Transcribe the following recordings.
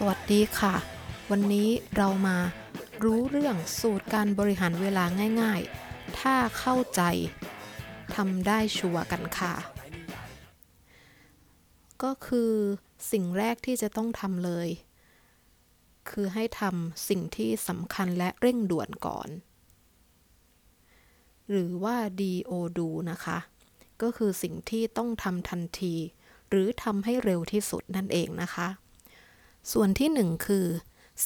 สวัสดีค่ะ วันนี้เรามารู้เรื่องสูตรการบริหารเวลาง่ายๆ ถ้าเข้าใจทำได้ชัวร์กันค่ะ ก็คือสิ่งแรกที่จะต้องทำเลย คือให้ทำสิ่งที่สำคัญและเร่งด่วนก่อน หรือว่า DO ดูนะคะ ก็คือสิ่งที่ต้องทำทันที หรือทำให้เร็วที่สุดนั่นเองนะคะ ส่วนที่หนึ่งคือ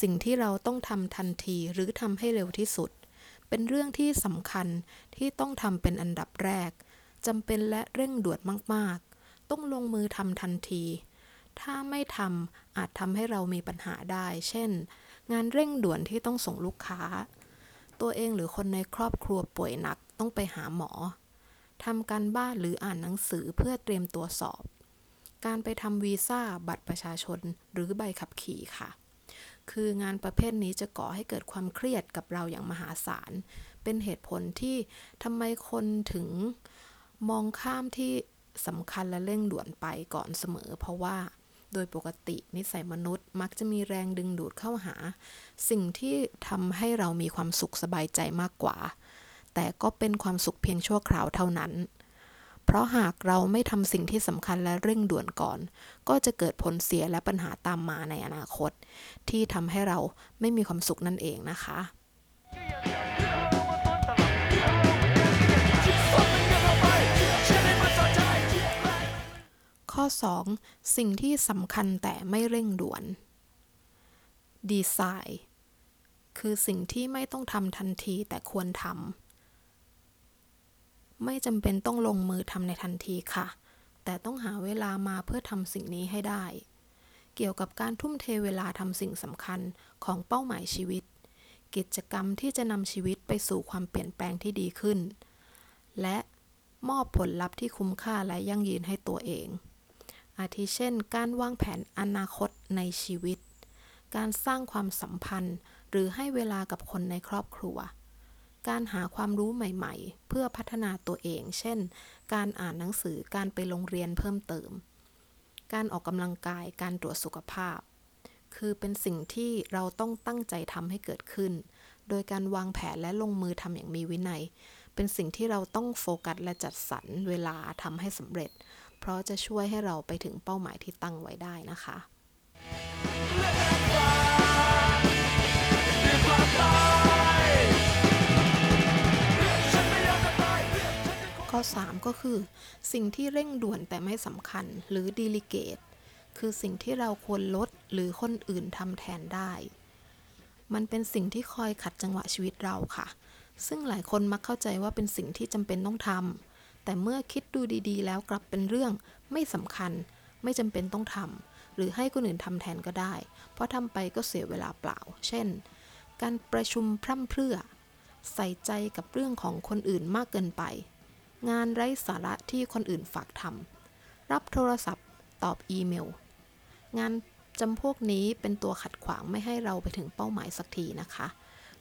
สิ่งที่เราต้องทำทันทีหรือทำให้เร็วที่สุด เป็นเรื่องที่สำคัญที่ต้องทำเป็นอันดับแรกจำเป็นและเร่งด่วนมาก ๆ ต้องลงมือทำทันที ถ้าไม่ทำอาจทำให้เรามีปัญหาได้ เช่น งานเร่งด่วนที่ต้องส่งลูกค้า ตัวเองหรือคนในครอบครัวป่วยหนักต้องไปหาหมอทำการบ้านหรืออ่านหนังสือเพื่อเตรียมตัวสอบ การไปทำวีซ่า บัตรประชาชน หรือใบขับขี่ค่ะ คืองานประเภทนี้จะก่อให้เกิดความเครียดกับเราอย่างมหาศาล เป็นเหตุผลที่ทำไมคนถึงมองข้ามที่สำคัญและเร่งด่วนไปก่อนเสมอ เพราะว่าโดยปกตินิสัยมนุษย์มักจะมีแรงดึงดูดเข้าหา สิ่งที่ทำให้เรามีความสุขสบายใจมากกว่า แต่ก็เป็นความสุขเพียงชั่วคราวเท่านั้น เพราะหากเราไม่ทำสิ่งที่สำคัญและเร่งด่วนก่อน ก็จะเกิดผลเสียและปัญหาตามมาในอนาคต ที่ทำให้เราไม่มีความสุขนั่นเองนะคะข้อ 2. สิ่งที่สำคัญแต่ไม่เร่งด่วน ดีไซน์ คือสิ่งที่ไม่ต้องทำทันทีแต่ควรทำ ไม่จำเป็นต้องลงมือทำในทันทีค่ะ แต่ต้องหาเวลามาเพื่อทำสิ่งนี้ให้ได้ เกี่ยวกับการทุ่มเทเวลาทำสิ่งสำคัญของเป้าหมายชีวิต กิจกรรมที่จะนำชีวิตไปสู่ความเปลี่ยนแปลงที่ดีขึ้น และมอบผลลัพธ์ที่คุ้มค่าและยั่งยืนให้ตัวเอง อาทิเช่น การวางแผนอนาคตในชีวิต การสร้างความสัมพันธ์ หรือให้เวลากับคนในครอบครัว การหาความรู้ใหม่ๆ เพื่อพัฒนาตัวเอง เช่น การอ่านหนังสือ การไปโรงเรียนเพิ่มเติม การออกกำลังกาย การตรวจสุขภาพ คือเป็นสิ่งที่เราต้องตั้งใจทำให้เกิดขึ้น โดยการวางแผนและลงมือทำอย่างมีวินัย เป็นสิ่งที่เราต้องโฟกัสและจัดสรรเวลาทำให้สำเร็จ เพราะจะช่วยให้เราไปถึงเป้าหมายที่ตั้งไว้ได้นะคะ 3 ก็คือ สิ่งที่เร่งด่วนแต่ไม่สำคัญหรือดีลิเกตคือสิ่งที่เราควรลดหรือคนอื่นทำแทนได้ มันเป็นสิ่งที่คอยขัดจังหวะชีวิตเราค่ะ ซึ่งหลายคนมักเข้าใจว่าเป็นสิ่งที่จำเป็นต้องทำแต่เมื่อคิดดูดีๆ แล้วกลับเป็นเรื่องไม่สำคัญ ไม่จำเป็นต้องทำหรือให้คนอื่นทำแทนก็ได้ เพราะทำไปก็เสียเวลาเปล่า เช่น การประชุมพร่ำเพรื่อ ใส่ใจกับเรื่องของคนอื่นมากเกินไป งานไร้สาระที่คนอื่นฝากทำรับโทรศัพท์ ตอบอีเมล งานจำพวกนี้เป็นตัวขัดขวางไม่ให้เราไปถึงเป้าหมายสักทีนะคะ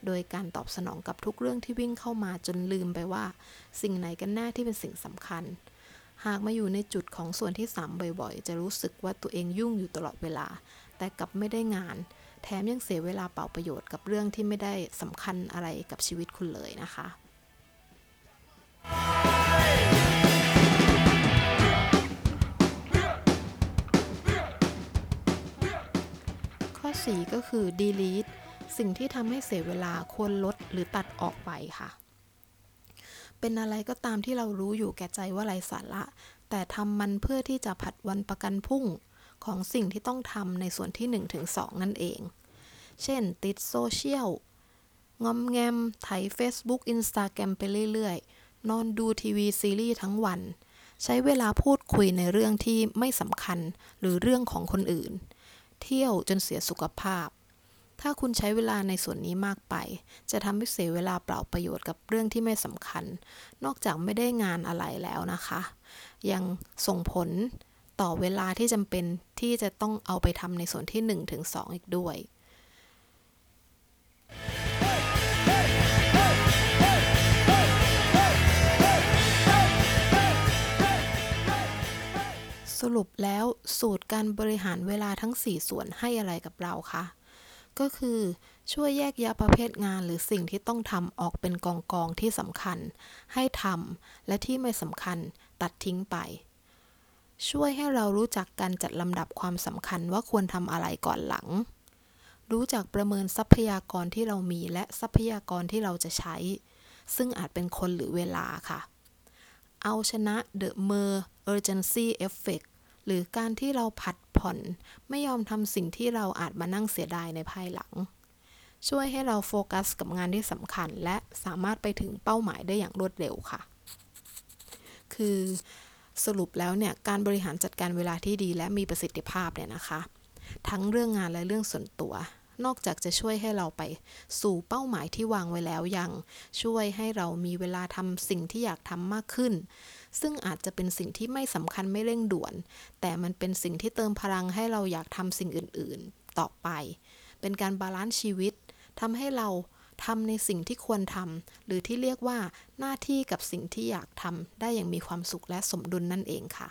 โดยการตอบสนองกับทุกเรื่องที่วิ่งเข้ามาจนลืมไปว่า สิ่งไหนกันแน่ที่เป็นสิ่งสำคัญ หากมาอยู่ในจุดของส่วนที่ 3 บ่อยๆ จะรู้สึกว่าตัวเองยุ่งอยู่ตลอดเวลา แต่กลับไม่ได้งาน แถมยังเสียเวลาเปล่าประโยชน์กับเรื่องที่ไม่ได้สำคัญอะไรกับชีวิตคุณเลยนะคะ 4 ก็คือ delete สิ่งที่ทำให้เสียเวลาควรลดหรือตัดออกไปค่ะ เป็นอะไรก็ตามที่เรารู้อยู่แก่ใจว่าไร้สาระ แต่ทำมันเพื่อที่จะผัดวันประกันพรุ่งของสิ่งที่ต้องทำในส่วนที่ 1-2 นั่นเอง เช่น ติดโซเชียลงอมแงมไถ Facebook Instagram ไปเรื่อยๆ นอนดูทีวีซีรีส์ทั้งวัน ใช้เวลาพูดคุยในเรื่องที่ไม่สำคัญหรือเรื่องของคนอื่น เที่ยวจนเสียสุขภาพ ถ้าคุณใช้เวลาในส่วนนี้มากไป จะทำให้เสียเวลาเปล่าประโยชน์กับเรื่องที่ไม่สำคัญ นอกจากไม่ได้งานอะไรแล้วนะคะ ยังส่งผลต่อเวลาที่จำเป็นที่จะต้องเอาไปทำในส่วนที่ 1-2 อีกด้วย สรุปแล้วสูตรการบริหารเวลาทั้ง 4 ส่วนให้อะไรกับเราคะ ก็คือช่วยแยกแยะประเภทงานหรือสิ่งที่ต้องทำออกเป็นกองกองๆที่สำคัญ ให้ทำและที่ไม่สำคัญตัดทิ้งไป ช่วยให้เรารู้จักการจัดลำดับความสำคัญว่าควรทำอะไรก่อนหลัง รู้จักประเมินทรัพยากรที่เรามีและทรัพยากรที่เราจะใช้ ซึ่งอาจเป็นคนหรือเวลาค่ะเอาชนะ the mer urgency effect หรือการที่เราผัดผ่อน ไม่ยอมทำสิ่งที่เราอาจมานั่งเสียดายในภายหลัง ช่วยให้เราโฟกัสกับงานที่สำคัญ และสามารถไปถึงเป้าหมายได้อย่างรวดเร็วค่ะ คือสรุปแล้วเนี่ยการบริหารจัดการเวลาที่ดีและมีประสิทธิภาพเนี่ยนะคะ ทั้งเรื่องงานและเรื่องส่วนตัว นอกจากจะช่วยให้เราไปสู่เป้าหมายที่วางไว้แล้วยังช่วยให้เรามีเวลาทำสิ่งที่อยากทำมากขึ้น ซึ่งอาจจะเป็นสิ่งที่ไม่สำคัญไม่เร่งด่วน แต่มันเป็นสิ่งที่เติมพลังให้เราอยากทำสิ่งอื่น ๆ ต่อไป เป็นการ balance ชีวิตทำให้เราทำในสิ่งที่ควรทำหรือที่เรียกว่าหน้าที่กับสิ่งที่อยากทำได้อย่างมีความสุขและสมดุลนั่นเองค่ะ